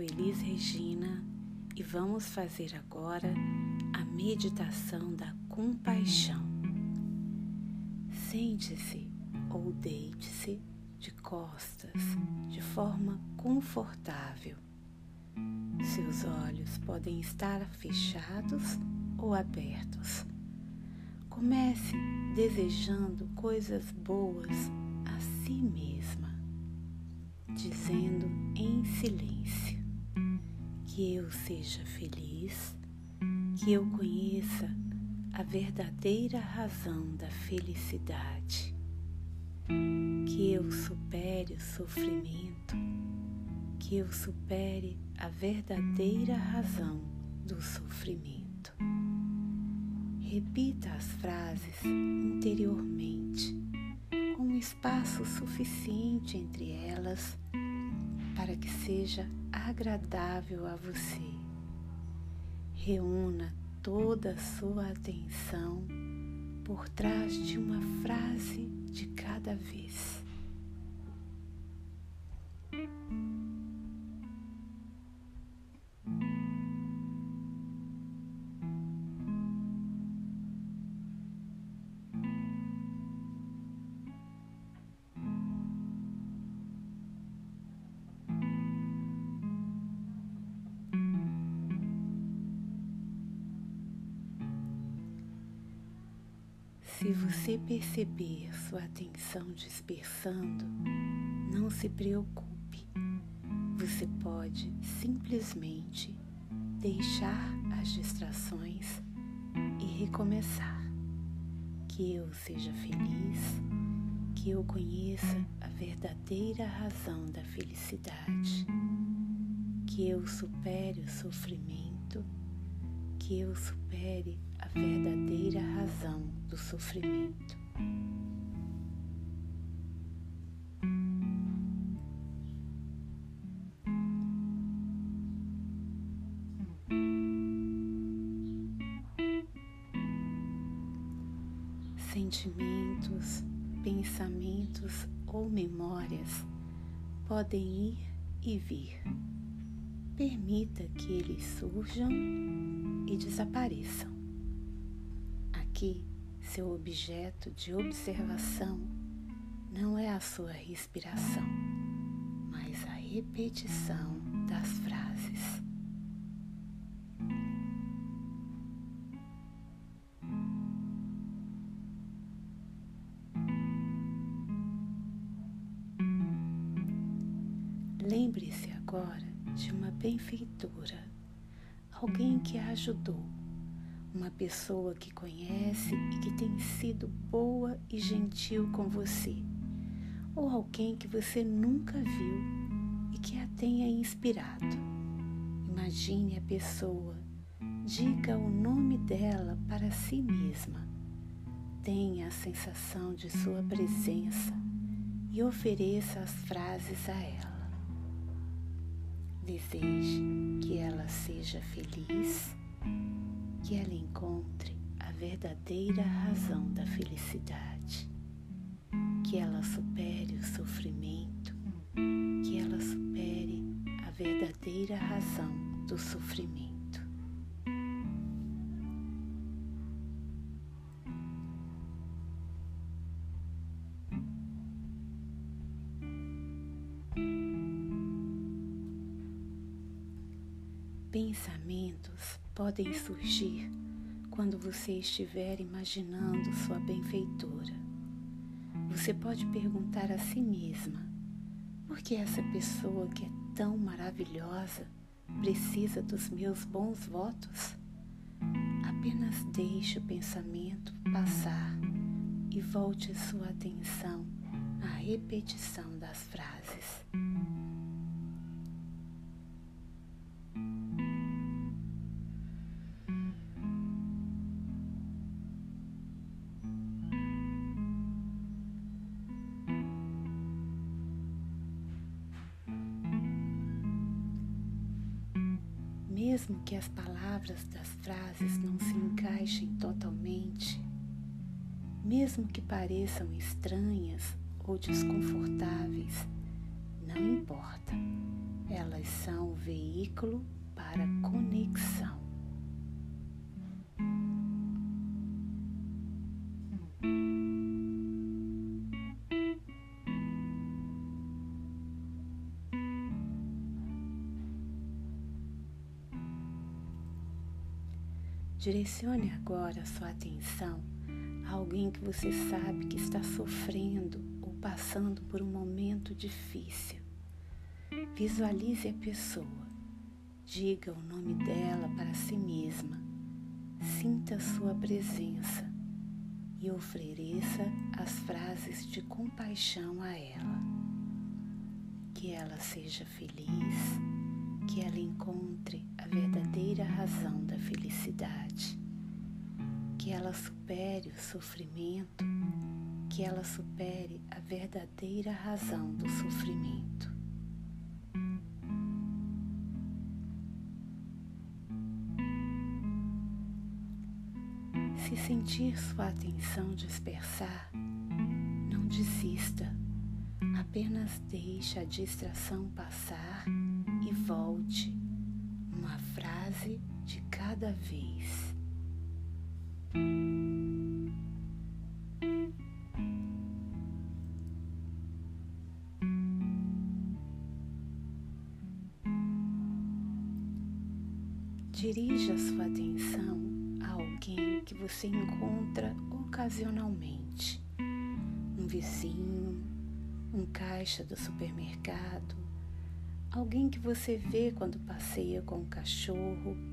sou Elis Regina e vamos fazer agora a meditação da compaixão. Sente-se ou deite-se de costas de forma confortável. Seus olhos podem estar fechados ou abertos. Comece desejando coisas boas a si mesma dizendo em silêncio que eu seja feliz, que eu conheça a verdadeira razão da felicidade, que eu supere o sofrimento, que eu supere a verdadeira razão do sofrimento. Repita as frases interiormente um espaço suficiente entre elas para que seja agradável a você. Reúna toda a sua atenção por trás de uma frase de cada vez. Se você perceber sua atenção dispersando, não se preocupe. Você pode simplesmente deixar as distrações e recomeçar. Que eu seja feliz, que eu conheça a verdadeira razão da felicidade, que eu supere o sofrimento, que eu supere a verdadeira razão do sofrimento. Sentimentos, pensamentos ou memórias podem ir e vir. Permita que eles surjam e desapareçam. Aqui, seu objeto de observação não é a sua respiração, mas a repetição das frases. Lembre-se agora de uma benfeitora, alguém que a ajudou, uma pessoa que conhece e que tem sido boa e gentil com você, ou alguém que você nunca viu e que a tenha inspirado. Imagine a pessoa, diga o nome dela para si mesma, tenha a sensação de sua presença e ofereça as frases a ela. Deseje que ela seja feliz, que ela encontre a verdadeira razão da felicidade, que ela supere o sofrimento, que ela supere a verdadeira razão do sofrimento. Pensamentos podem surgir quando você estiver imaginando sua benfeitora. Você pode perguntar a si mesma: por que essa pessoa que é tão maravilhosa precisa dos meus bons votos? Apenas deixe o pensamento passar e volte sua atenção à repetição das frases. Mesmo que as palavras das frases não se encaixem totalmente, mesmo que pareçam estranhas ou desconfortáveis, não importa. Elas são o veículo para conexão. Direcione agora a sua atenção a alguém que você sabe que está sofrendo ou passando por um momento difícil. Visualize a pessoa, diga o nome dela para si mesma, sinta sua presença e ofereça as frases de compaixão a ela. Que ela seja feliz que ela encontre a verdadeira razão da felicidade, que ela supere o sofrimento, que ela supere a verdadeira razão do sofrimento. Se sentir sua atenção dispersar, não desista, apenas deixe a distração passar e volte cada vez. Dirija sua atenção a alguém que você encontra ocasionalmente, um vizinho, um caixa do supermercado, alguém que você vê quando passeia com o cachorro.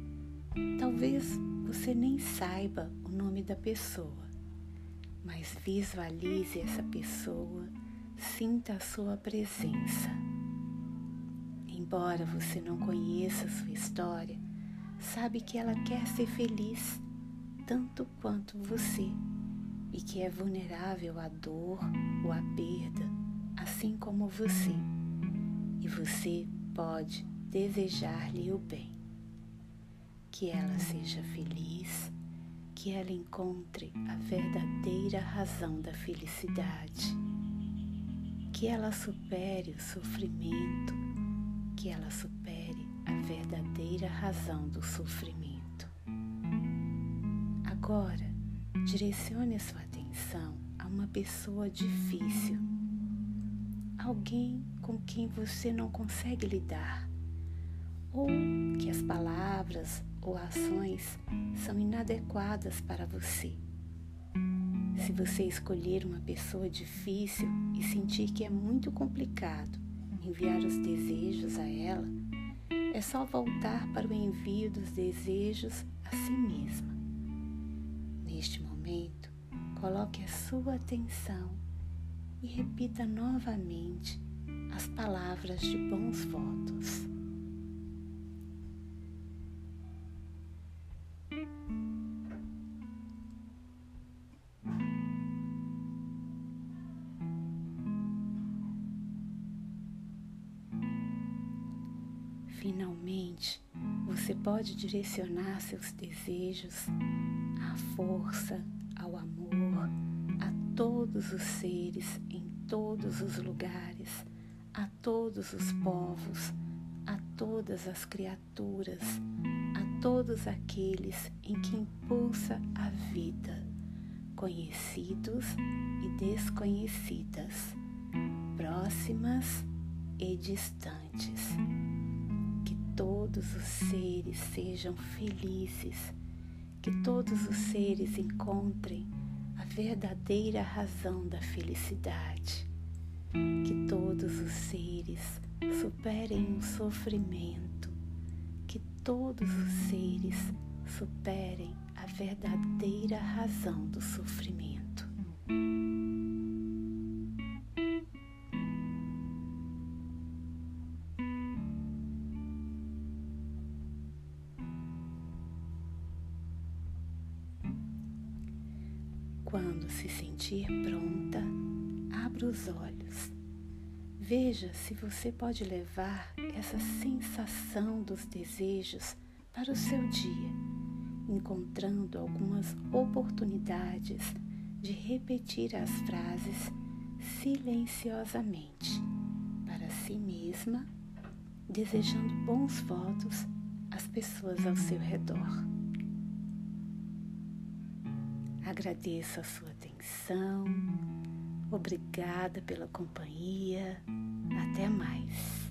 Talvez você nem saiba o nome da pessoa, mas visualize essa pessoa, sinta a sua presença. Embora você não conheça sua história, sabe que ela quer ser feliz tanto quanto você e que é vulnerável à dor ou à perda, assim como você e você pode desejar-lhe o bem. Que ela seja feliz, que ela encontre a verdadeira razão da felicidade, que ela supere o sofrimento, que ela supere a verdadeira razão do sofrimento. Agora, direcione a sua atenção a uma pessoa difícil alguém com quem você não consegue lidar, ou que as palavras ou ações são inadequadas para você. Se você escolher uma pessoa difícil e sentir que é muito complicado enviar os desejos a ela, é só voltar para o envio dos desejos a si mesma. Neste momento, coloque a sua atenção e repita novamente as palavras de bons votos. Finalmente, você pode direcionar seus desejos à força, ao amor, todos os seres, em todos os lugares, a todos os povos, a todas as criaturas, a todos aqueles em que impulsa a vida, conhecidos e desconhecidas, próximas e distantes. Todos os seres sejam felizes, que todos os seres encontrem verdadeira razão da felicidade. Que todos os seres superem o sofrimento, que todos os seres superem a verdadeira razão do sofrimento. Quando se sentir pronta, abra os olhos. Veja se você pode levar essa sensação dos desejos para o seu dia, encontrando algumas oportunidades de repetir as frases silenciosamente para si mesma desejando bons votos às pessoas ao seu redor. Agradeço a sua atenção. Obrigada pela companhia. Até mais.